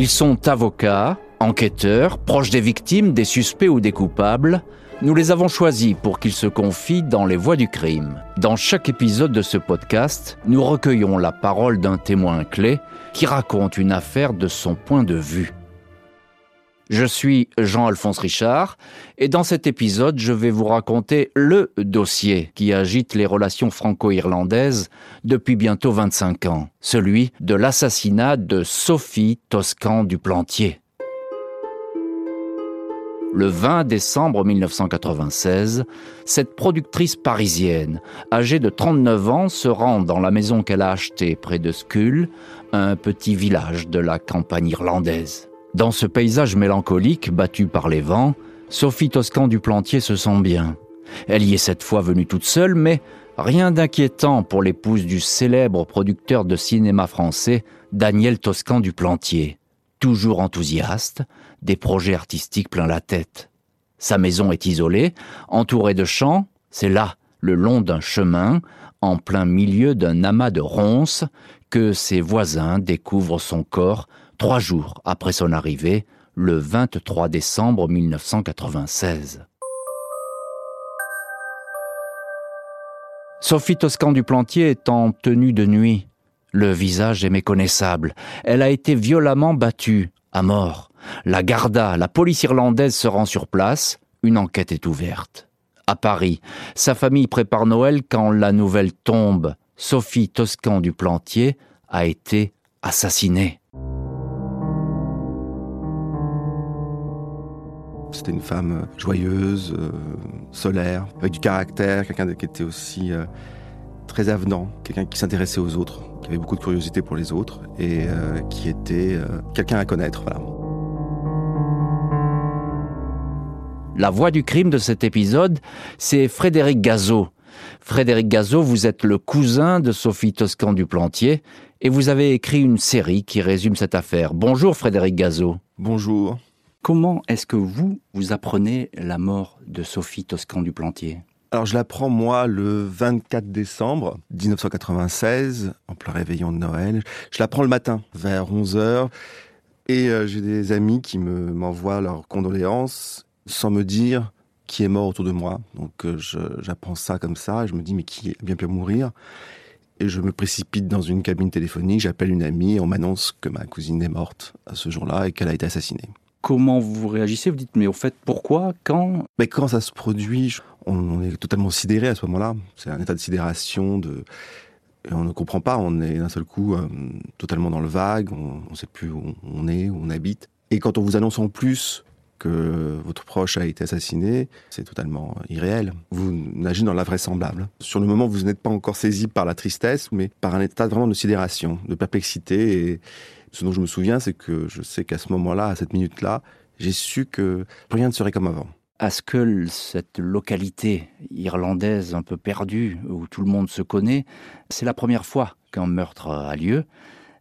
Ils sont avocats, enquêteurs, proches des victimes, des suspects ou des coupables. Nous les avons choisis pour qu'ils se confient dans les voies du crime. Dans chaque épisode de ce podcast, nous recueillons la parole d'un témoin clé qui raconte une affaire de son point de vue. Je suis Jean-Alphonse Richard et dans cet épisode, je vais vous raconter le dossier qui agite les relations franco-irlandaises depuis bientôt 25 ans, celui de l'assassinat de Sophie Toscan du Plantier. Le 20 décembre 1996, cette productrice parisienne, âgée de 39 ans, se rend dans la maison qu'elle a achetée près de Skull, un petit village de la campagne irlandaise. Dans ce paysage mélancolique battu par les vents, Sophie Toscan du Plantier se sent bien. Elle y est cette fois venue toute seule, mais rien d'inquiétant pour l'épouse du célèbre producteur de cinéma français, Daniel Toscan du Plantier. Toujours enthousiaste, des projets artistiques plein la tête. Sa maison est isolée, entourée de champs, c'est là, le long d'un chemin, en plein milieu d'un amas de ronces, que ses voisins découvrent son corps trois jours après son arrivée, le 23 décembre 1996. Sophie Toscan du Plantier est en tenue de nuit. Le visage est méconnaissable. Elle a été violemment battue, à mort. La Garda, la police irlandaise se rend sur place. Une enquête est ouverte. À Paris, sa famille prépare Noël quand la nouvelle tombe. Sophie Toscan du Plantier a été assassinée. C'était une femme euh, joyeuse, euh, solaire, avec du caractère, quelqu'un qui était aussi euh, très avenant, quelqu'un qui s'intéressait aux autres, qui avait beaucoup de curiosité pour les autres et qui était quelqu'un à connaître. Voilà. La voix du crime de cet épisode, c'est Frédéric Gazot. Frédéric Gazot, vous êtes le cousin de Sophie Toscan du Plantier et vous avez écrit une série qui résume cette affaire. Bonjour Frédéric Gazot. Bonjour. Comment est-ce que vous, vous apprenez la mort de Sophie Toscan du Plantier alors je l'apprends moi le 24 décembre 1996, en plein réveillon de Noël. Je l'apprends le matin vers 11h et euh, j'ai des amis qui me m'envoient leurs condoléances sans me dire qui est mort autour de moi. Donc euh, j'apprends ça comme ça et je me dis mais qui a bien pu mourir? Et je me précipite dans une cabine téléphonique, j'appelle une amie on m'annonce que ma cousine est morte à ce jour-là et qu'elle a été assassinée comment vous réagissez Vous dites, mais au fait, pourquoi Quand? Mais quand ça se produit, on, est totalement sidéré à ce moment-là. C'est un état de sidération, de... On ne comprend pas, on est d'un seul coup euh, totalement dans le vague, on ne sait plus où on est, où on habite. Et quand on vous annonce en plus que votre proche a été assassiné, c'est totalement irréel. Vous nagez dans l'invraisemblable. Sur le moment, vous n'êtes pas encore saisi par la tristesse, mais par un état vraiment de sidération, de perplexité ce dont je me souviens, c'est que je sais qu'à ce moment-là, à cette minute-là, j'ai su que rien ne serait comme avant. À que cette localité irlandaise un peu perdue, où tout le monde se connaît, c'est la première fois qu'un meurtre a lieu?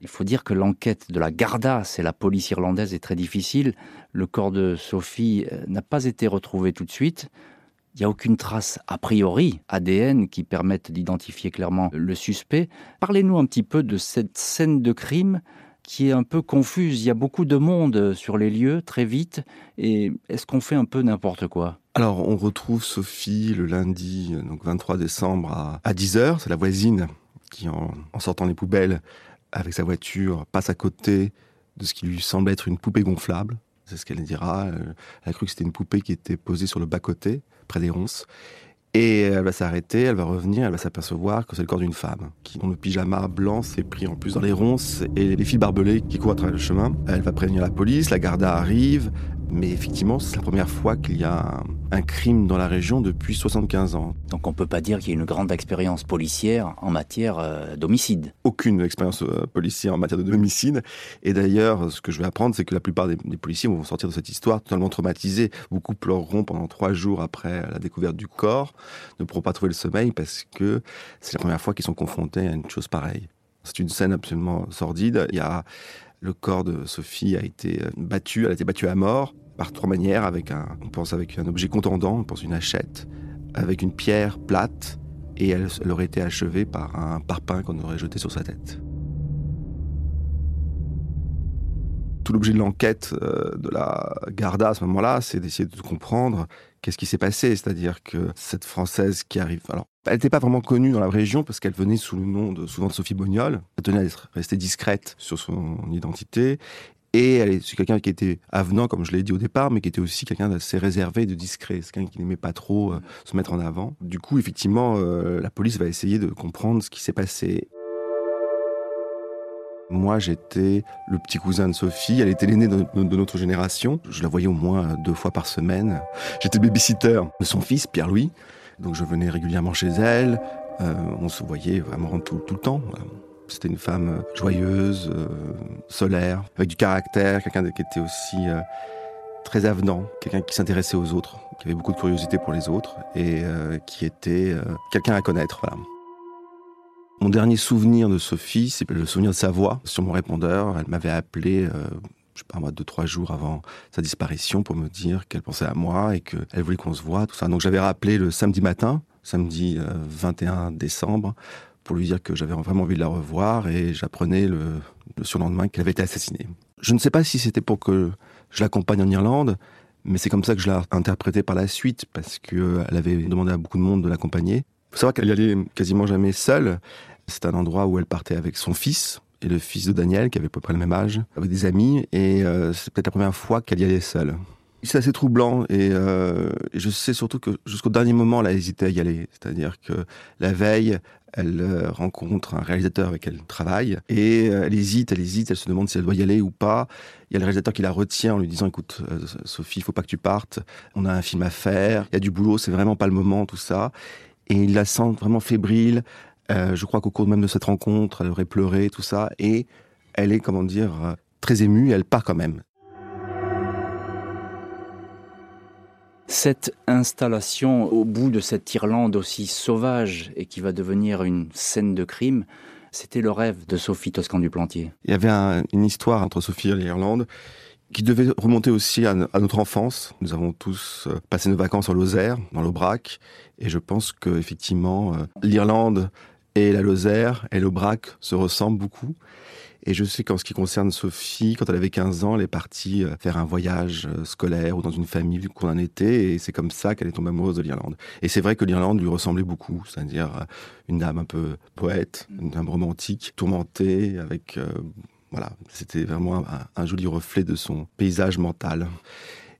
Il faut dire que l'enquête de la Garda, c'est la police irlandaise, est très difficile. Le corps de Sophie euh, n'a pas été retrouvé tout de suite. Il n'y a aucune trace a priori ADN qui permette d'identifier clairement le suspect. Parlez-nous un petit peu de cette scène de crime qui est un peu confuse. Il y a beaucoup de monde sur les lieux très vite. Et est-ce qu'on fait un peu n'importe quoi? Alors, on retrouve Sophie le lundi, donc 23 décembre à, 10h. C'est la voisine qui, en, sortant les poubelles avec sa voiture, passe à côté de ce qui lui semble être une poupée gonflable. C'est ce qu'elle dira. Elle a cru que c'était une poupée qui était posée sur le bas-côté, près des ronces. Et elle va s'arrêter, elle va revenir, elle va s'apercevoir que c'est le corps d'une femme, qui, dont le pyjama blanc s'est pris en plus dans les ronces et les fils barbelés qui courent à travers le chemin. Elle va prévenir la police, la garda arrive, mais effectivement, c'est la première fois qu'il y a un, crime dans la région depuis 75 ans. Donc on ne peut pas dire qu'il y ait une grande expérience policière en matière euh, d'homicide. Aucune expérience euh, policière en matière de d'homicide. Et d'ailleurs, ce que je vais apprendre, c'est que la plupart des, policiers vont sortir de cette histoire totalement traumatisés. Beaucoup pleureront pendant trois jours après la découverte du corps, ne pourront pas trouver le sommeil parce que c'est la première fois qu'ils sont confrontés à une chose pareille. C'est une scène absolument sordide. Il y a le corps de Sophie a été euh, battu, elle a été battue à mort par trois manières, avec un, on pense avec un objet contendant, on pense une hachette, avec une pierre plate, et elle, aurait été achevée par un parpaing qu'on aurait jeté sur sa tête. tout l'objet de l'enquête euh, de la Garda à ce moment-là, c'est d'essayer de comprendre qu'est-ce qui s'est passé? C'est-à-dire que cette Française qui arrive, alors, elle n'était pas vraiment connue dans la région parce qu'elle venait sous le nom de souvent de Sophie Bognol. Elle tenait à rester discrète sur son identité. Et elle est quelqu'un qui était avenant, comme je l'ai dit au départ, mais qui était aussi quelqu'un d'assez réservé, de discret. C'est quelqu'un qui n'aimait pas trop euh, se mettre en avant. Du coup, effectivement, euh, la police va essayer de comprendre ce qui s'est passé. Moi, j'étais le petit cousin de Sophie. Elle était l'aînée de, notre génération. Je la voyais au moins deux fois par semaine. J'étais babysitter de son fils, Pierre-Louis. Donc, je venais régulièrement chez elle. Euh, on se voyait vraiment tout, le temps. C'était une femme joyeuse, euh, solaire, avec du caractère, quelqu'un qui était aussi euh, très avenant, quelqu'un qui s'intéressait aux autres, qui avait beaucoup de curiosité pour les autres et qui était quelqu'un à connaître. Mon dernier souvenir de Sophie, c'est le souvenir de sa voix sur mon répondeur. Elle m'avait appelé, euh, je sais pas moi, deux, trois jours avant sa disparition pour me dire qu'elle pensait à moi et qu'elle voulait qu'on se voit, tout ça. Donc j'avais rappelé le samedi matin, samedi 21 euh, décembre, pour lui dire que j'avais vraiment envie de la revoir et j'apprenais le, le surlendemain qu'elle avait été assassinée. Je ne sais pas si c'était pour que je l'accompagne en Irlande, mais c'est comme ça que je l'ai interprété par la suite, parce qu'elle euh, avait demandé à beaucoup de monde de l'accompagner faut savoir qu'elle y allait quasiment jamais seule. C'est un endroit où elle partait avec son fils et le fils de Daniel, qui avait à peu près le même âge, avec des amis. Et euh, c'est peut-être la première fois qu'elle y allait seule. C'est assez troublant euh, et, je sais surtout que jusqu'au dernier moment, elle a hésité à y aller. C'est-à-dire que la veille, elle euh, rencontre un réalisateur avec qui elle travaille et elle hésite, elle hésite, elle se demande si elle doit y aller ou pas. Il y a le réalisateur qui la retient en lui disant "Écoute, Sophie, il faut pas que tu partes. On a un film à faire. Il y a du boulot, c'est vraiment pas le moment, tout ça." Et il la sent vraiment fébrile. Euh, je crois qu'au cours même de cette rencontre, elle aurait pleuré, tout ça, et elle est, comment dire, euh, très émue, et elle part quand même. Cette installation au bout de cette Irlande aussi sauvage et qui va devenir une scène de crime, c'était le rêve de Sophie Toscan du Plantier. Il y avait une histoire entre Sophie et l'Irlande qui devait remonter aussi à, notre enfance. Nous avons tous euh, passé nos vacances en Lozère, dans l'Aubrac, et je pense que effectivement euh, l'Irlande et la Lozère et l'Aubrac se ressemblent beaucoup. Et je sais qu'en ce qui concerne Sophie, quand elle avait 15 ans, elle est partie euh, faire un voyage scolaire ou dans une famille qu'on en était, et c'est comme ça qu'elle est tombée amoureuse de l'Irlande. Et c'est vrai que l'Irlande lui ressemblait beaucoup, c'est-à-dire une dame un peu poète, une dame romantique, tourmentée, avec voilà, c'était vraiment un, joli reflet de son paysage mental.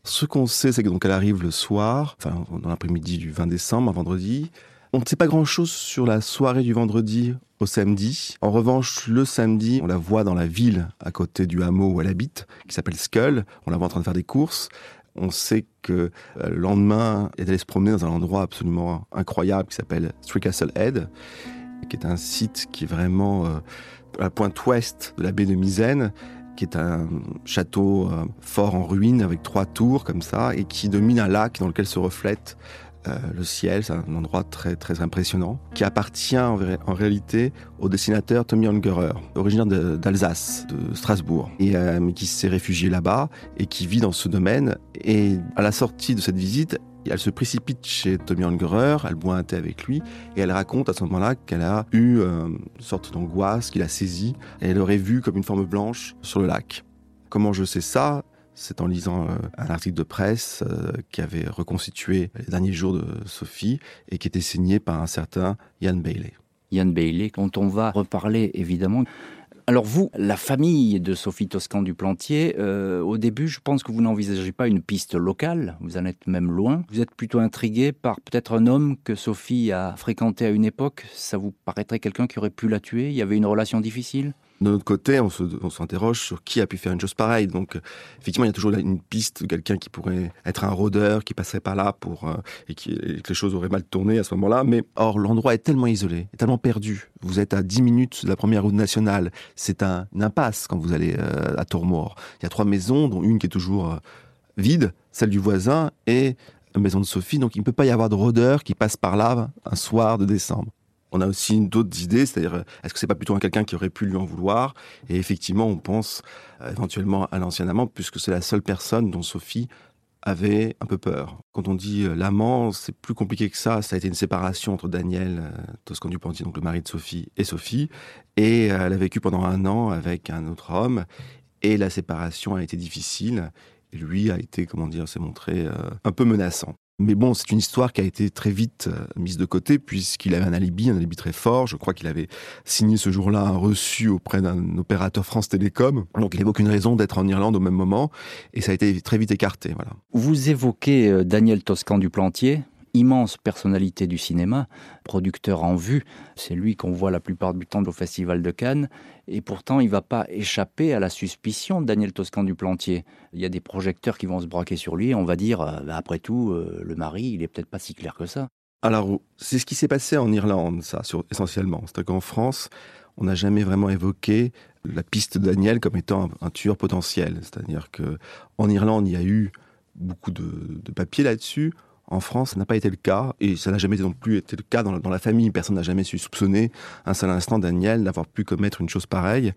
Ce qu'on sait, c'est que donc elle arrive le soir, enfin dans l'après-midi du 20 décembre, un vendredi. On ne sait pas grand-chose sur la soirée du vendredi au samedi. En revanche, le samedi, on la voit dans la ville à côté du hameau où elle habite, qui s'appelle Skull. On la voit en train de faire des courses. On sait que euh, le lendemain, elle est allée se promener dans un endroit absolument incroyable qui s'appelle Three Castle Head, qui est un site qui est vraiment euh, à la pointe ouest de la baie de Misaine, qui est un château euh, fort en ruine avec trois tours comme ça et qui domine un lac dans lequel se reflète euh, le ciel. C'est un endroit très très impressionnant qui appartient en, réalité au dessinateur Tommy Ungerer, originaire d'Alsace, de, Strasbourg, et qui s'est réfugié là-bas et qui vit dans ce domaine. Et à la sortie de cette visite, elle se précipite chez Tommy Ungerer, elle boit un thé avec lui, et elle raconte à ce moment-là qu'elle a eu euh, une sorte d'angoisse qu'il a saisie, et elle aurait vu comme une forme blanche sur le lac. Comment je sais ça? C'est en lisant euh, un article de presse euh, qui avait reconstitué les derniers jours de Sophie et qui était signé par un certain Ian Bailey. Ian Bailey, dont on va reparler évidemment. Alors vous, la famille de Sophie Toscan du Plantier, euh, au début, je pense que vous n'envisagez pas une piste locale, vous en êtes même loin. Vous êtes plutôt intrigué par peut-être un homme que Sophie a fréquenté à une époque. Ça vous paraîtrait quelqu'un qui aurait pu la tuer? Il y avait une relation difficile? De notre côté, on, s'interroge sur qui a pu faire une chose pareille. Donc, effectivement, il y a toujours une piste de quelqu'un qui pourrait être un rôdeur, qui passerait par là pour euh, et, qui, que les choses auraient mal tourné à ce moment-là. Mais or, l'endroit est tellement isolé, est tellement perdu. Vous êtes à 10 minutes de la première route nationale. C'est un, impasse quand vous allez euh, à Tourmort. Il y a trois maisons, dont une qui est toujours euh, vide, celle du voisin et la maison de Sophie. Donc, il ne peut pas y avoir de rôdeur qui passe par là un soir de décembre. On a aussi d'autres idées, c'est-à-dire est-ce que c'est pas plutôt un quelqu'un qui aurait pu lui en vouloir? Et effectivement, on pense euh, éventuellement à l'ancien amant, puisque c'est la seule personne dont Sophie avait un peu peur. Quand on dit euh, l'amant, c'est plus compliqué que ça. Ça a été une séparation entre Daniel euh, Toscan Duplantier, donc le mari de Sophie, et Sophie. Et elle a vécu pendant un an avec un autre homme. Et la séparation a été difficile. Et lui a été, comment dire, s'est montré euh, un peu menaçant. Mais bon, c'est une histoire qui a été très vite euh, mise de côté puisqu'il avait un alibi, un alibi très fort. Je crois qu'il avait signé ce jour-là un reçu auprès d'un opérateur France Télécom. Donc il n'avait aucune raison d'être en Irlande au même moment et ça a été très vite écarté. Voilà. Vous évoquez euh, Daniel Toscan du Plantier immense personnalité du cinéma, producteur en vue. C'est lui qu'on voit la plupart du temps au Festival de Cannes. Et pourtant, il ne va pas échapper à la suspicion de Daniel Toscan du Plantier. Il y a des projecteurs qui vont se braquer sur lui. On va dire, euh, bah, après tout, euh, le mari, il est peut-être pas si clair que ça. Alors, c'est ce qui s'est passé en Irlande, ça, essentiellement. C'est-à-dire qu'en France, on n'a jamais vraiment évoqué la piste de Daniel comme étant un, tueur potentiel. C'est-à-dire que en Irlande, il y a eu beaucoup de, de papiers là-dessus. En France, ça n'a pas été le cas, et ça n'a jamais non plus été le cas dans la, famille. Personne n'a jamais su soupçonner un seul instant Daniel d'avoir pu commettre une chose pareille.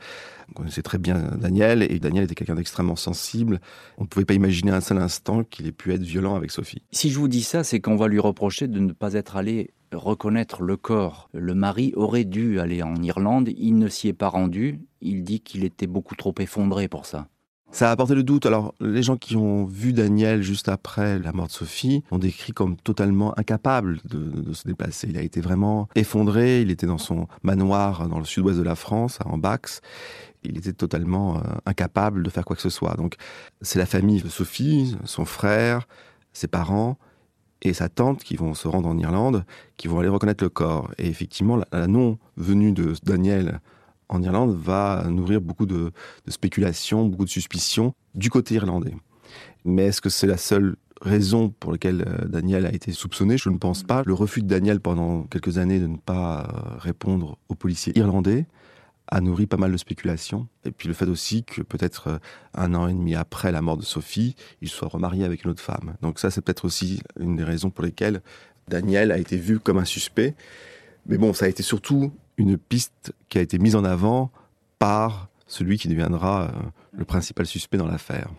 On connaissait très bien Daniel, et Daniel était quelqu'un d'extrêmement sensible. On ne pouvait pas imaginer un seul instant qu'il ait pu être violent avec Sophie. Si je vous dis ça, c'est qu'on va lui reprocher de ne pas être allé reconnaître le corps. Le mari aurait dû aller en Irlande, il ne s'y est pas rendu, il dit qu'il était beaucoup trop effondré pour ça. Ça a apporté le doute. Alors, les gens qui ont vu Daniel juste après la mort de Sophie ont décrit comme totalement incapable de, se déplacer. Il a été vraiment effondré. Il était dans son manoir dans le sud-ouest de la France, à Ambax. Il était totalement euh, incapable de faire quoi que ce soit. Donc, c'est la famille de Sophie, son frère, ses parents et sa tante qui vont se rendre en Irlande, qui vont aller reconnaître le corps. Et effectivement, la non-venue de Daniel en Irlande va nourrir beaucoup de, spéculations, beaucoup de suspicions du côté irlandais. Mais est-ce que c'est la seule raison pour laquelle euh, Daniel a été soupçonné? Je ne pense pas. Le refus de Daniel pendant quelques années de ne pas euh, répondre aux policiers irlandais a nourri pas mal de spéculations. Et puis le fait aussi que peut-être euh, un an et demi après la mort de Sophie, il soit remarié avec une autre femme. Donc ça, c'est peut-être aussi une des raisons pour lesquelles Daniel a été vu comme un suspect. Mais bon, ça a été surtout une piste qui a été mise en avant par celui qui deviendra euh, le principal suspect dans l'affaire.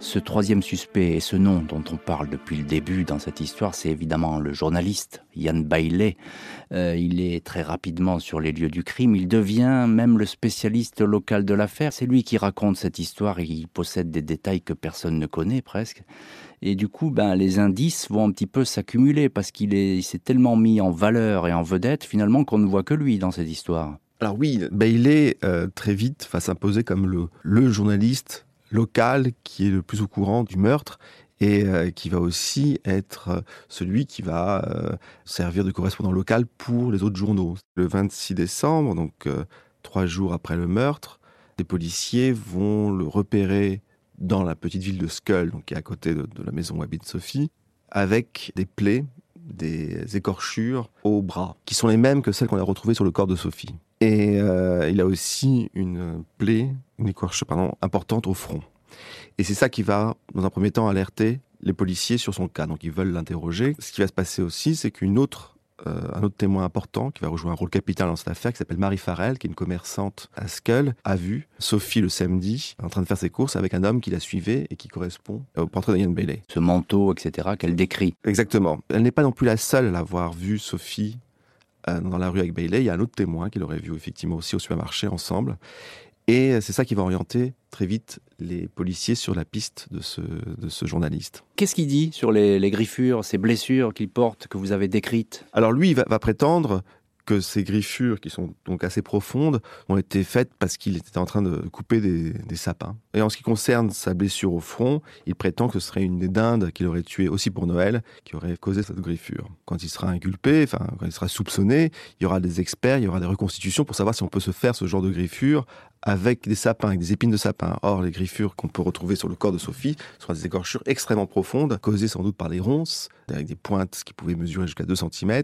Ce troisième suspect et ce nom dont on parle depuis le début dans cette histoire, c'est évidemment le journaliste Yann Bailey. Euh, il est très rapidement sur les lieux du crime. Il devient même le spécialiste local de l'affaire. C'est lui qui raconte cette histoire et il possède des détails que personne ne connaît presque. Et du coup, ben, les indices vont un petit peu s'accumuler parce qu'il s'est tellement mis en valeur et en vedette finalement qu'on ne voit que lui dans cette histoire. Alors oui, Bailey, euh, très vite, va s'imposer comme le, le journaliste local qui est le plus au courant du meurtre et euh, qui va aussi être euh, celui qui va euh, servir de correspondant local pour les autres journaux. Le 26 décembre, donc trois jours après le meurtre, des policiers vont le repérer dans la petite ville de Skull, donc qui est à côté de, la maison où habite Sophie, avec des plaies, des écorchures au bras, qui sont les mêmes que celles qu'on a retrouvées sur le corps de Sophie. Et il a aussi une plaie une écorche pardon, importante au front. Et c'est ça qui va, dans un premier temps, alerter les policiers sur son cas. Donc ils veulent l'interroger. Ce qui va se passer aussi, c'est qu'une autre euh, un autre témoin important qui va rejouer un rôle capital dans cette affaire, qui s'appelle Marie Farrell, qui est une commerçante à Skull, a vu Sophie le samedi en train de faire ses courses avec un homme qui la suivait et qui correspond au portrait d'Ian Bailey. Ce manteau, etc., qu'elle décrit. Exactement. Elle n'est pas non plus la seule à avoir vu Sophie euh, dans la rue avec Bailey. Il y a un autre témoin qui l'aurait vu effectivement aussi au supermarché ensemble. Et c'est ça qui va orienter très vite les policiers sur la piste de ce, de ce journaliste. Qu'est-ce qu'il dit sur les, griffures, ces blessures qu'il porte, que vous avez décrites? Alors lui, il va prétendre que ces griffures, qui sont donc assez profondes, ont été faites parce qu'il était en train de couper des, sapins. Et en ce qui concerne sa blessure au front, il prétend que ce serait une des dindes qu'il aurait tué aussi pour Noël, qui aurait causé cette griffure. Quand il sera inculpé, enfin, quand il sera soupçonné, il y aura des experts, il y aura des reconstitutions pour savoir si on peut se faire ce genre de griffure avec des sapins, avec des épines de sapin. Or, les griffures qu'on peut retrouver sur le corps de Sophie sont des écorchures extrêmement profondes, causées sans doute par les ronces, avec des pointes qui pouvaient mesurer jusqu'à 2 cm.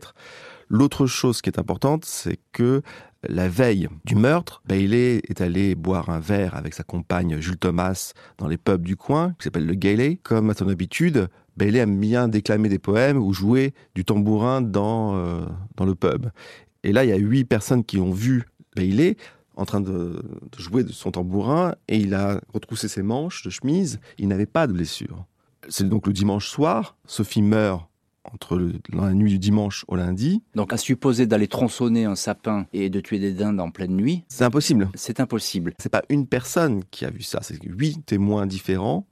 L'autre chose qui est importante, c'est que la veille du meurtre, Bailey est allé boire un verre avec sa compagne Jules Thomas dans les pubs du coin, qui s'appelle le Gailey. Comme à son habitude, Bailey aime bien déclamer des poèmes ou jouer du tambourin dans, euh, dans le pub. Et là, il y a huit personnes qui ont vu Bailey en train de, de, jouer de son tambourin et il a retroussé ses manches de chemise. Il n'avait pas de blessure. C'est donc le dimanche soir. Sophie meurt entre le, dans la nuit du dimanche au lundi. Donc à supposer d'aller tronçonner un sapin et de tuer des dindes en pleine nuit, C'est impossible. c'est impossible. C'est pas une personne qui a vu ça, c'est huit témoins différents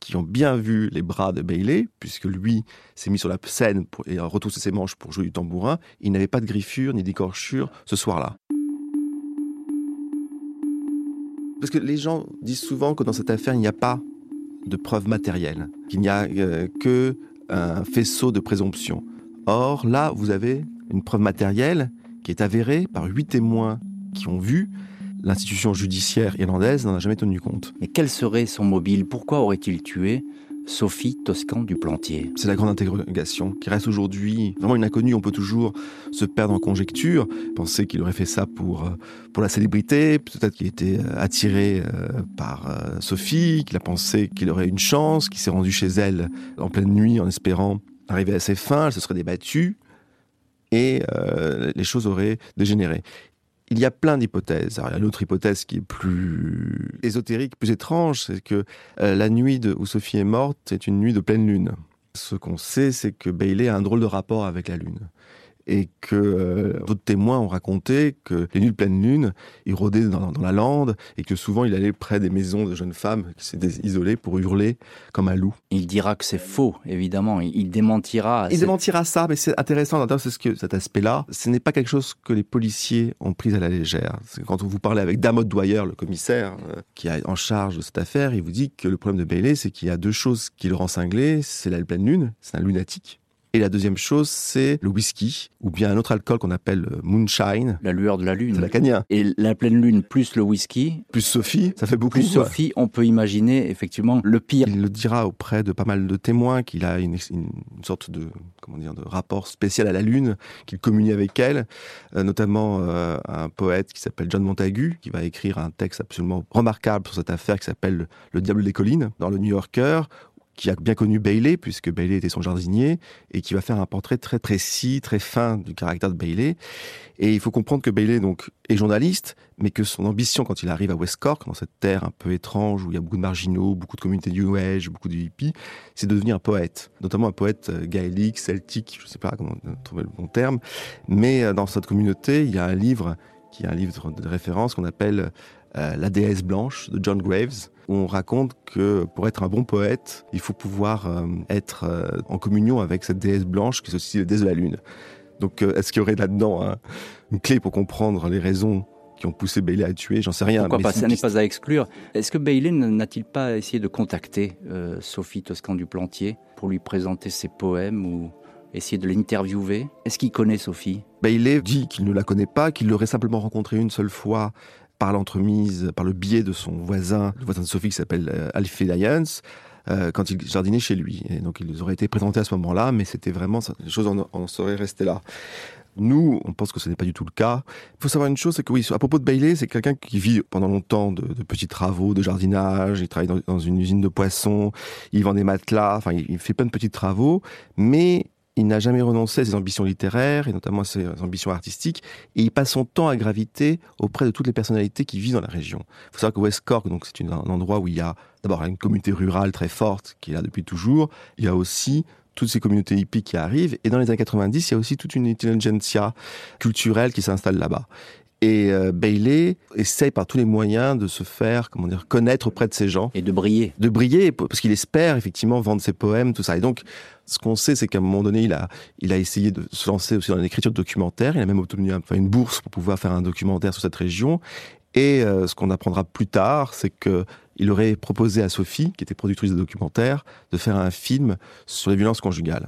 qui ont bien vu les bras de Bailey, puisque lui s'est mis sur la scène pour, et a retroussé ses manches pour jouer du tambourin. Il n'avait pas de griffure ni d'écorchure ce soir-là. Parce que les gens disent souvent que dans cette affaire, il n'y a pas de preuves matérielles, qu'il n'y a euh, que un faisceau de présomption. Or, là, vous avez une preuve matérielle qui est avérée par huit témoins qui ont vu. L'institution judiciaire irlandaise n'en a jamais tenu compte. Mais quel serait son mobile? Pourquoi aurait-il tué? Sophie Toscan du Plantier C'est la grande interrogation qui reste aujourd'hui vraiment une inconnue. On peut toujours se perdre en conjecture, penser qu'il aurait fait ça pour, euh, pour la célébrité, peut-être qu'il était euh, attiré euh, par Sophie, qu'il a pensé qu'il aurait une chance, qu'il s'est rendu chez elle en pleine nuit en espérant arriver à ses fins, elle se serait débattue et les choses auraient dégénéré. Il y a plein d'hypothèses. Alors, il y a une autre hypothèse qui est plus ésotérique, plus étrange, c'est que euh, la nuit où Sophie est morte, c'est une nuit de pleine lune. Ce qu'on sait, c'est que Bailey a un drôle de rapport avec la lune. Et que euh, d'autres témoins ont raconté que les nuits de pleine lune, il rôdait dans, dans la lande et que souvent il allait près des maisons de jeunes femmes qui s'étaient isolées pour hurler comme un loup. Il dira que c'est faux, évidemment. Il il démentira. Il cette- démentira ça, mais c'est intéressant d'entendre c'est ce que cet aspect-là. Ce n'est pas quelque chose que les policiers ont pris à la légère. Quand vous parlez avec Damod Dwyer, le commissaire euh, qui est en charge de cette affaire, il vous dit que le problème de Bailey, c'est qu'il y a deux choses qui le rend cinglé. C'est la pleine lune, c'est un lunatique. Et la deuxième chose, c'est le whisky, ou bien un autre alcool qu'on appelle euh, moonshine, La lueur de la lune. lacanien. Et la pleine lune plus le whisky, Plus Sophie, ça fait beaucoup. plus quoi. Sophie, on peut imaginer effectivement le pire. Il le dira auprès de pas mal de témoins qu'il a une sorte de comment dire de rapport spécial à la lune, qu'il communie avec elle, euh, notamment euh, un poète qui s'appelle John Montagu, qui va écrire un texte absolument remarquable sur cette affaire qui s'appelle Le diable des collines dans le New Yorker qui a bien connu Bailey, puisque Bailey était son jardinier, et qui va faire un portrait très précis, très fin du caractère de Bailey. Et il faut comprendre que Bailey donc, est journaliste, mais que son ambition quand il arrive à West Cork, dans cette terre un peu étrange où il y a beaucoup de marginaux, beaucoup de communautés New Age, beaucoup de hippies, c'est de devenir un poète, notamment un poète euh, gaélique, celtique, je ne sais pas comment trouver le bon terme. Mais euh, dans cette communauté, il y a un livre qui est un livre de référence qu'on appelle euh, La déesse blanche de John Graves, où on raconte que pour être un bon poète, il faut pouvoir euh, être euh, en communion avec cette déesse blanche qui est aussi la déesse de la lune. Donc est-ce qu'il y aurait là-dedans hein, une clé pour comprendre les raisons qui ont poussé Bailey à tuer? J'en sais rien. Pourquoi mais pas? Ça n'est pas à exclure. Est-ce que Bailey n'a-t-il pas essayé de contacter Sophie Toscan du Plantier pour lui présenter ses poèmes ou essayer de l'interviewer? Est-ce qu'il connaît Sophie? Bailey dit qu'il ne la connaît pas, qu'il l'aurait simplement rencontrée une seule fois par l'entremise, par le biais de son voisin, le voisin de Sophie qui s'appelle euh, Alfie Lyons, euh, quand il jardinait chez lui. Et donc ils auraient été présentés à ce moment-là, mais c'était vraiment, les choses en, en seraient là. Nous, on pense que ce n'est pas du tout le cas. Il faut savoir une chose, c'est que oui, à propos de Bailey, c'est quelqu'un qui vit pendant longtemps de, petits travaux, de jardinage, il travaille dans, dans une usine de poissons, il vend des matelas, enfin il, il fait plein de petits travaux, mais il n'a jamais renoncé à ses ambitions littéraires et notamment à ses ambitions artistiques et il passe son temps à graviter auprès de toutes les personnalités qui vivent dans la région. Il faut savoir que West Cork, donc c'est un endroit où il y a d'abord une communauté rurale très forte qui est là depuis toujours. Il y a aussi toutes ces communautés hippies qui arrivent et dans les années 90, il y a aussi toute une intelligentsia culturelle qui s'installe là-bas. Et euh, Bailey essaye par tous les moyens de se faire, comment dire, connaître auprès de ces gens. Et de briller. De briller parce qu'il espère effectivement vendre ses poèmes tout ça. Et donc ce qu'on sait c'est qu'à un moment donné il a il a essayé de se lancer aussi dans l'écriture de documentaire. Il a même obtenu enfin, une bourse pour pouvoir faire un documentaire sur cette région. Et euh, ce qu'on apprendra plus tard c'est que il aurait proposé à Sophie qui était productrice de documentaire de faire un film sur les violences conjugales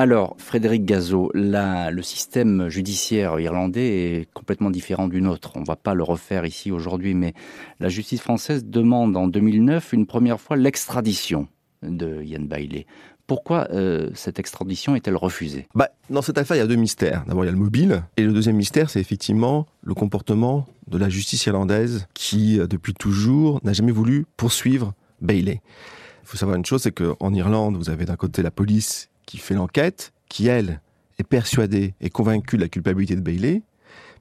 Alors, Frédéric Gazot, le système judiciaire irlandais est complètement différent du nôtre. On ne va pas le refaire ici aujourd'hui, mais la justice française demande en 2009 une première fois l'extradition de Ian Bailey. Pourquoi euh, cette extradition est-elle refusée? Bah, dans cette affaire, il y a deux mystères. D'abord, il y a le mobile. Et le deuxième mystère, c'est effectivement le comportement de la justice irlandaise qui, euh, depuis toujours, n'a jamais voulu poursuivre Bailey. Il faut savoir une chose, c'est qu'en Irlande, vous avez d'un côté la police qui fait l'enquête, qui, elle, est persuadée et convaincue de la culpabilité de Bailey.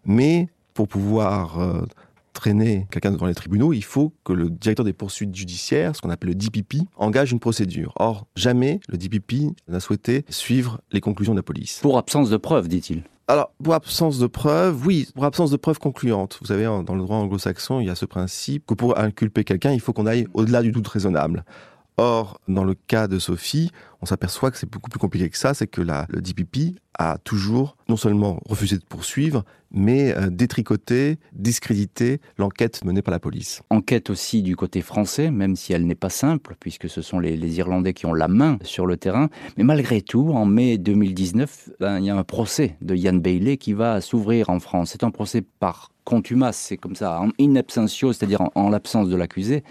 Mais pour pouvoir euh, traîner quelqu'un devant les tribunaux, il faut que le directeur des poursuites judiciaires, ce qu'on appelle le DPP, engage une procédure. Or, jamais le DPP n'a souhaité suivre les conclusions de la police. Pour absence de preuves, dit-il. Alors, pour absence de preuves, oui, pour absence de preuves concluantes. Vous savez, dans le droit anglo-saxon, il y a ce principe que pour inculper quelqu'un, il faut qu'on aille au-delà du doute raisonnable. Or, dans le cas de Sophie, on s'aperçoit que c'est beaucoup plus compliqué que ça, c'est que le DPP a toujours non seulement refusé de poursuivre, mais euh, détricoté, discrédité l'enquête menée par la police. Enquête aussi du côté français, même si elle n'est pas simple, puisque ce sont les, Irlandais qui ont la main sur le terrain. Mais malgré tout, en mai 2019, ben, il y a un procès de Yann Bailey qui va s'ouvrir en France. C'est un procès par contumace, c'est comme ça, en in absentio, c'est-à-dire en, en l'absence de l'accusé.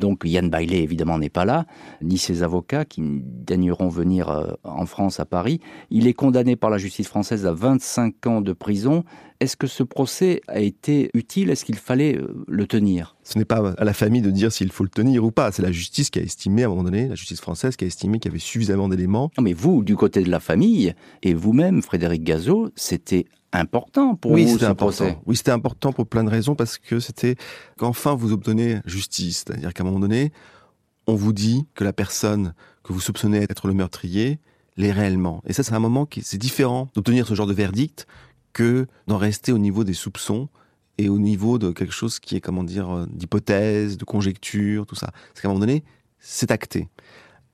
Donc Yann Bailey, évidemment, n'est pas là, ni ses avocats qui daigneront venir euh, en France, à Paris. Il est condamné par la justice française à 25 ans de prison. Est-ce que ce procès a été utile? Est-ce qu'il fallait euh, le tenir? Ce n'est pas à la famille de dire s'il faut le tenir ou pas. C'est la justice qui a estimé, à un moment donné, la justice française qui a estimé qu'il y avait suffisamment d'éléments. Non, mais vous, du côté de la famille, et vous-même, Frédéric Gazot, c'était important pour oui, vous ce important. procès. Oui, c'était important pour plein de raisons parce que c'était qu'enfin vous obtenez justice. C'est-à-dire qu'à un moment donné, on vous dit que la personne que vous soupçonnez être le meurtrier l'est réellement. Et ça, c'est un moment qui c'est différent d'obtenir ce genre de verdict que d'en rester au niveau des soupçons et au niveau de quelque chose qui est, comment dire, euh, d'hypothèse, de conjecture, tout ça. C'est qu'à un moment donné, c'est acté.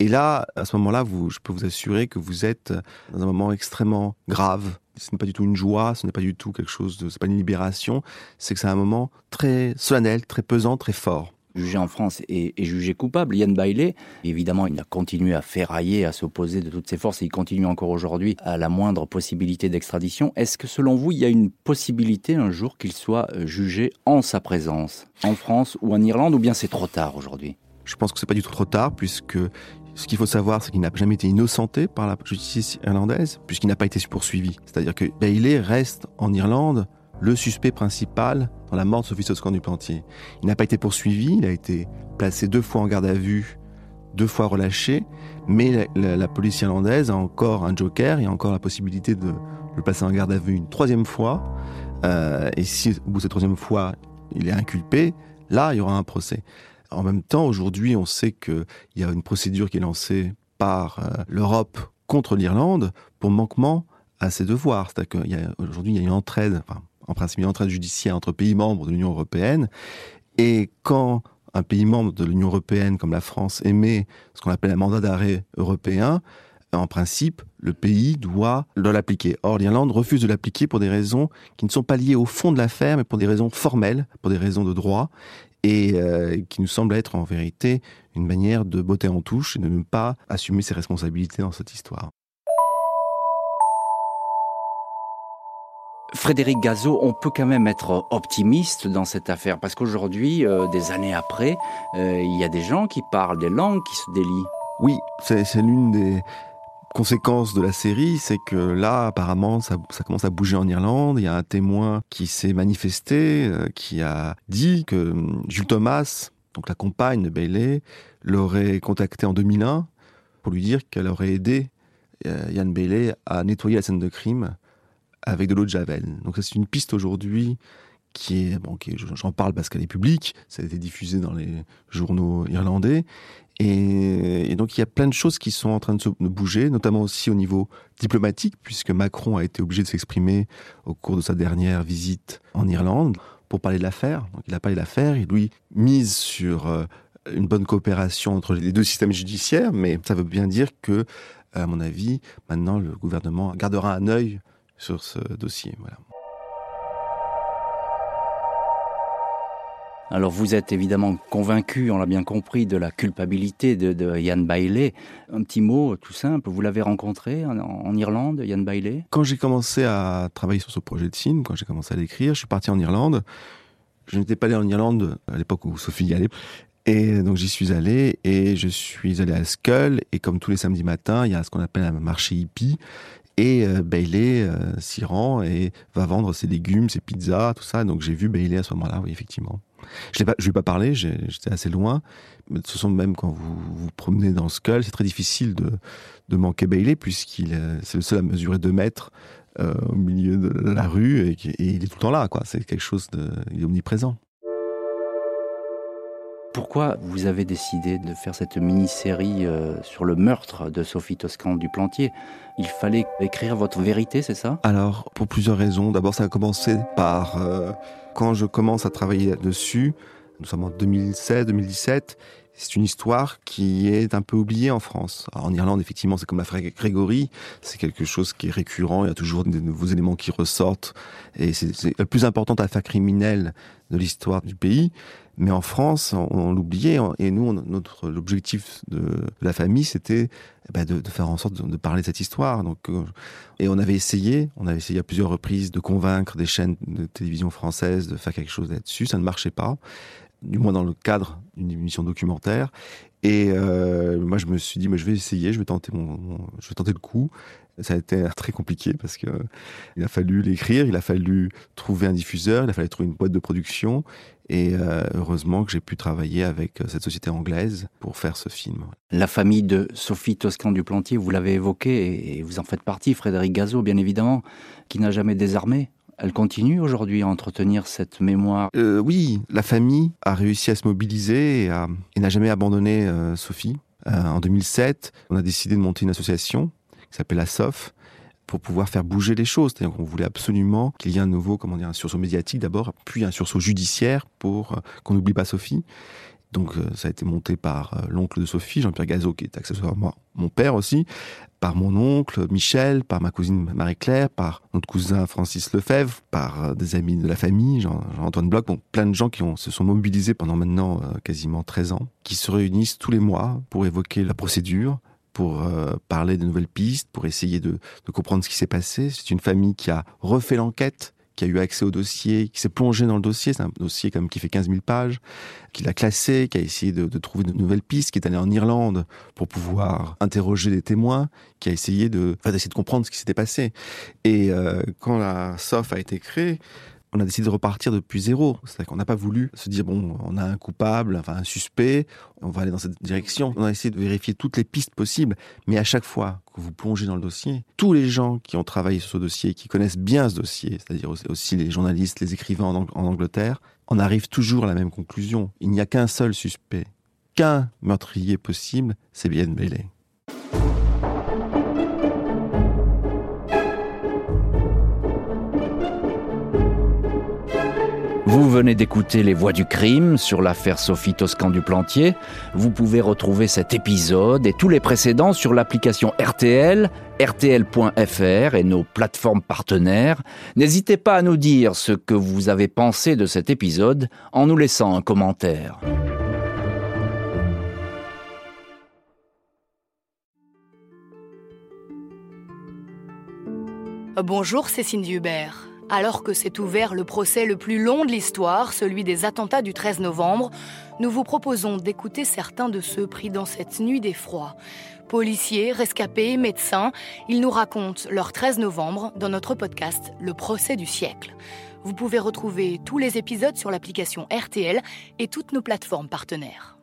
Et là, à ce moment-là, vous, je peux vous assurer que vous êtes dans un moment extrêmement grave. Ce n'est pas du tout une joie, ce n'est pas du tout quelque chose de, c'est pas une libération. C'est que c'est un moment très solennel, très pesant, très fort jugé en France et, jugé coupable. Yann Bailey, évidemment, il a continué à ferrailler, à s'opposer de toutes ses forces et il continue encore aujourd'hui à la moindre possibilité d'extradition. Est-ce que selon vous, il y a une possibilité un jour qu'il soit jugé en sa présence, en France ou en Irlande, ou bien c'est trop tard aujourd'hui? Je pense que c'est pas du tout trop tard puisque ce qu'il faut savoir, c'est qu'il n'a jamais été innocenté par la justice irlandaise, puisqu'il n'a pas été poursuivi. C'est-à-dire que Bailey reste en Irlande le suspect principal dans la mort de Sophie Soscan du Plantier. Il n'a pas été poursuivi, il a été placé deux fois en garde à vue, deux fois relâché, mais la, la, la police irlandaise a encore un joker, il y a encore la possibilité de le placer en garde à vue une troisième fois. Euh, et si au bout de cette troisième fois, il est inculpé, là, il y aura un procès. En même temps, aujourd'hui, on sait qu'il y a une procédure qui est lancée par euh, l'Europe contre l'Irlande pour manquement à ses devoirs. C'est-à-dire qu'aujourd'hui, il y a une entraide, en principe, une entraide judiciaire entre pays membres de l'Union européenne. Et quand un pays membre de l'Union européenne, comme la France, émet ce qu'on appelle un mandat d'arrêt européen, en principe, le pays doit l'appliquer. Or, l'Irlande refuse de l'appliquer pour des raisons qui ne sont pas liées au fond de l'affaire, mais pour des raisons formelles, pour des raisons de droit, et euh, qui nous semble être en vérité une manière de botter en touche et de ne pas assumer ses responsabilités dans cette histoire. Frédéric Gazot, on peut quand même être optimiste dans cette affaire parce qu'aujourd'hui, euh, des années après, euh, il y a des gens qui parlent des langues qui se délient. Oui, c'est l'une des conséquences de la série, c'est que là, apparemment, ça, commence à bouger en Irlande. Il y a un témoin qui s'est manifesté, euh, qui a dit que hum, Jules Thomas, donc la compagne de Bailey, l'aurait contacté en 2001 pour lui dire qu'elle aurait aidé Yann Bailey à nettoyer la scène de crime avec de l'eau de Javel. Donc c'est une piste aujourd'hui qui est, bon, j'en parle parce qu'elle est publique, ça a été diffusé dans les journaux irlandais, et, donc il y a plein de choses qui sont en train de bouger, notamment aussi au niveau diplomatique, puisque Macron a été obligé de s'exprimer au cours de sa dernière visite en Irlande pour parler de l'affaire. Donc il a parlé de l'affaire, il lui mise sur euh, une bonne coopération entre les deux systèmes judiciaires, mais ça veut bien dire que, à mon avis, maintenant le gouvernement gardera un œil sur ce dossier. Voilà. Alors vous êtes évidemment convaincu, on l'a bien compris, de la culpabilité de, de Yann Bailey. Un petit mot tout simple, vous l'avez rencontré en, en, Irlande, Yann Bailey? Quand j'ai commencé à travailler sur ce projet de film, quand j'ai commencé à l'écrire, je suis parti en Irlande. Je n'étais pas allé en Irlande à l'époque où Sophie y allait. Et donc j'y suis allé et je suis allé à Skull et comme tous les samedis matins, il y a ce qu'on appelle un marché hippie et euh, Bailey euh, s'y rend et va vendre ses légumes, ses pizzas, tout ça. Donc j'ai vu Bailey à ce moment-là, oui, effectivement. Je ne lui ai pas parlé, j'étais assez loin. Mais de toute façon, même quand vous vous promenez dans Skull, c'est très difficile de, de manquer Bailey, puisqu'il c'est le seul à mesurer 2 mètres euh, au milieu de la rue et, et, il est tout le temps là. quoi. C'est quelque chose de. Pourquoi vous avez décidé de faire cette mini-série euh, sur le meurtre de Sophie Toscan du Plantier Il fallait écrire votre vérité, c'est ça? Alors, pour plusieurs raisons. D'abord, ça a commencé par euh, quand je commence à travailler dessus. Nous sommes en 2016-2017. C'est une histoire qui est un peu oubliée en France. en Irlande, effectivement, c'est comme l'affaire Grégory. C'est quelque chose qui est récurrent. Il y a toujours de nouveaux éléments qui ressortent. Et c'est la plus importante affaire criminelle de l'histoire du pays. Mais en France, on, l'oubliait. Et nous, notre l'objectif de, la famille, c'était ben, de, faire en sorte de, parler de cette histoire. Donc, euh, et on avait essayé, on avait essayé à plusieurs reprises de convaincre des chaînes de télévision françaises de faire quelque chose là-dessus. Ça ne marchait pas du moins dans le cadre d'une émission documentaire. Et euh, moi, je me suis dit, mais je vais essayer, je vais tenter mon, je vais tenter le coup. Ça a été très compliqué parce que il a fallu l'écrire, il a fallu trouver un diffuseur, il a fallu trouver une boîte de production. Et euh, heureusement que j'ai pu travailler avec cette société anglaise pour faire ce film. La famille de Sophie Toscan du Plantier, vous l'avez évoqué et vous en faites partie, Frédéric Gazot, bien évidemment, qui n'a jamais désarmé. Elle continue aujourd'hui à entretenir cette mémoire euh, Oui, la famille a réussi à se mobiliser et, n'a jamais abandonné euh, Sophie. Euh, en 2007, on a décidé de monter une association qui s'appelle ASOF pour pouvoir faire bouger les choses. C'est-à-dire qu'on voulait absolument qu'il y ait un nouveau, comment dire, un sursaut médiatique d'abord, puis un sursaut judiciaire pour qu'on n'oublie pas Sophie. Donc ça a été monté par l'oncle de Sophie, Jean-Pierre Gazot, qui est accessoirement mon père aussi, par mon oncle Michel, par ma cousine Marie-Claire, par notre cousin Francis Lefebvre, par euh, des amis de la famille, Jean-Antoine Bloch, bon, plein de gens qui se sont mobilisés pendant maintenant euh, quasiment 13 ans, qui se réunissent tous les mois pour évoquer la procédure, pour euh, parler de nouvelles pistes, pour essayer de comprendre ce qui s'est passé. C'est une famille qui a refait l'enquête, qui a eu accès au dossier, qui s'est plongé dans le dossier. C'est un dossier comme qui fait 15 000 pages, qui l'a classé, qui a essayé de, trouver de nouvelles pistes, qui est allé en Irlande pour pouvoir interroger des témoins, qui a essayé de, de comprendre ce qui s'était passé. Et euh, quand la SOF a été créée, on a décidé de repartir depuis zéro. C'est-à-dire qu'on n'a pas voulu se dire, bon, on a un coupable, enfin un suspect, on va aller dans cette direction. On a essayé de vérifier toutes les pistes possibles, mais à chaque fois que vous plongez dans le dossier, tous les gens qui ont travaillé sur ce dossier, qui connaissent bien ce dossier, c'est-à-dire aussi les journalistes, les écrivains en, en Angleterre, on arrive toujours à la même conclusion. Il n'y a qu'un seul suspect, qu'un meurtrier possible, c'est bien Bailey. Vous venez d'écouter Les Voix du crime sur l'affaire Sophie Toscan du Plantier. Vous pouvez retrouver cet épisode et tous les précédents sur l'application RTL, rtl.fr et nos plateformes partenaires. N'hésitez pas à nous dire ce que vous avez pensé de cet épisode en nous laissant un commentaire. Bonjour, c'est Cindy Hubert. Alors que s'est ouvert le procès le plus long de l'histoire, celui des attentats du 13 novembre, nous vous proposons d'écouter certains de ceux pris dans cette nuit d'effroi. Policiers, rescapés, médecins, ils nous racontent leur 13 novembre dans notre podcast Le procès du siècle. Vous pouvez retrouver tous les épisodes sur l'application RTL et toutes nos plateformes partenaires.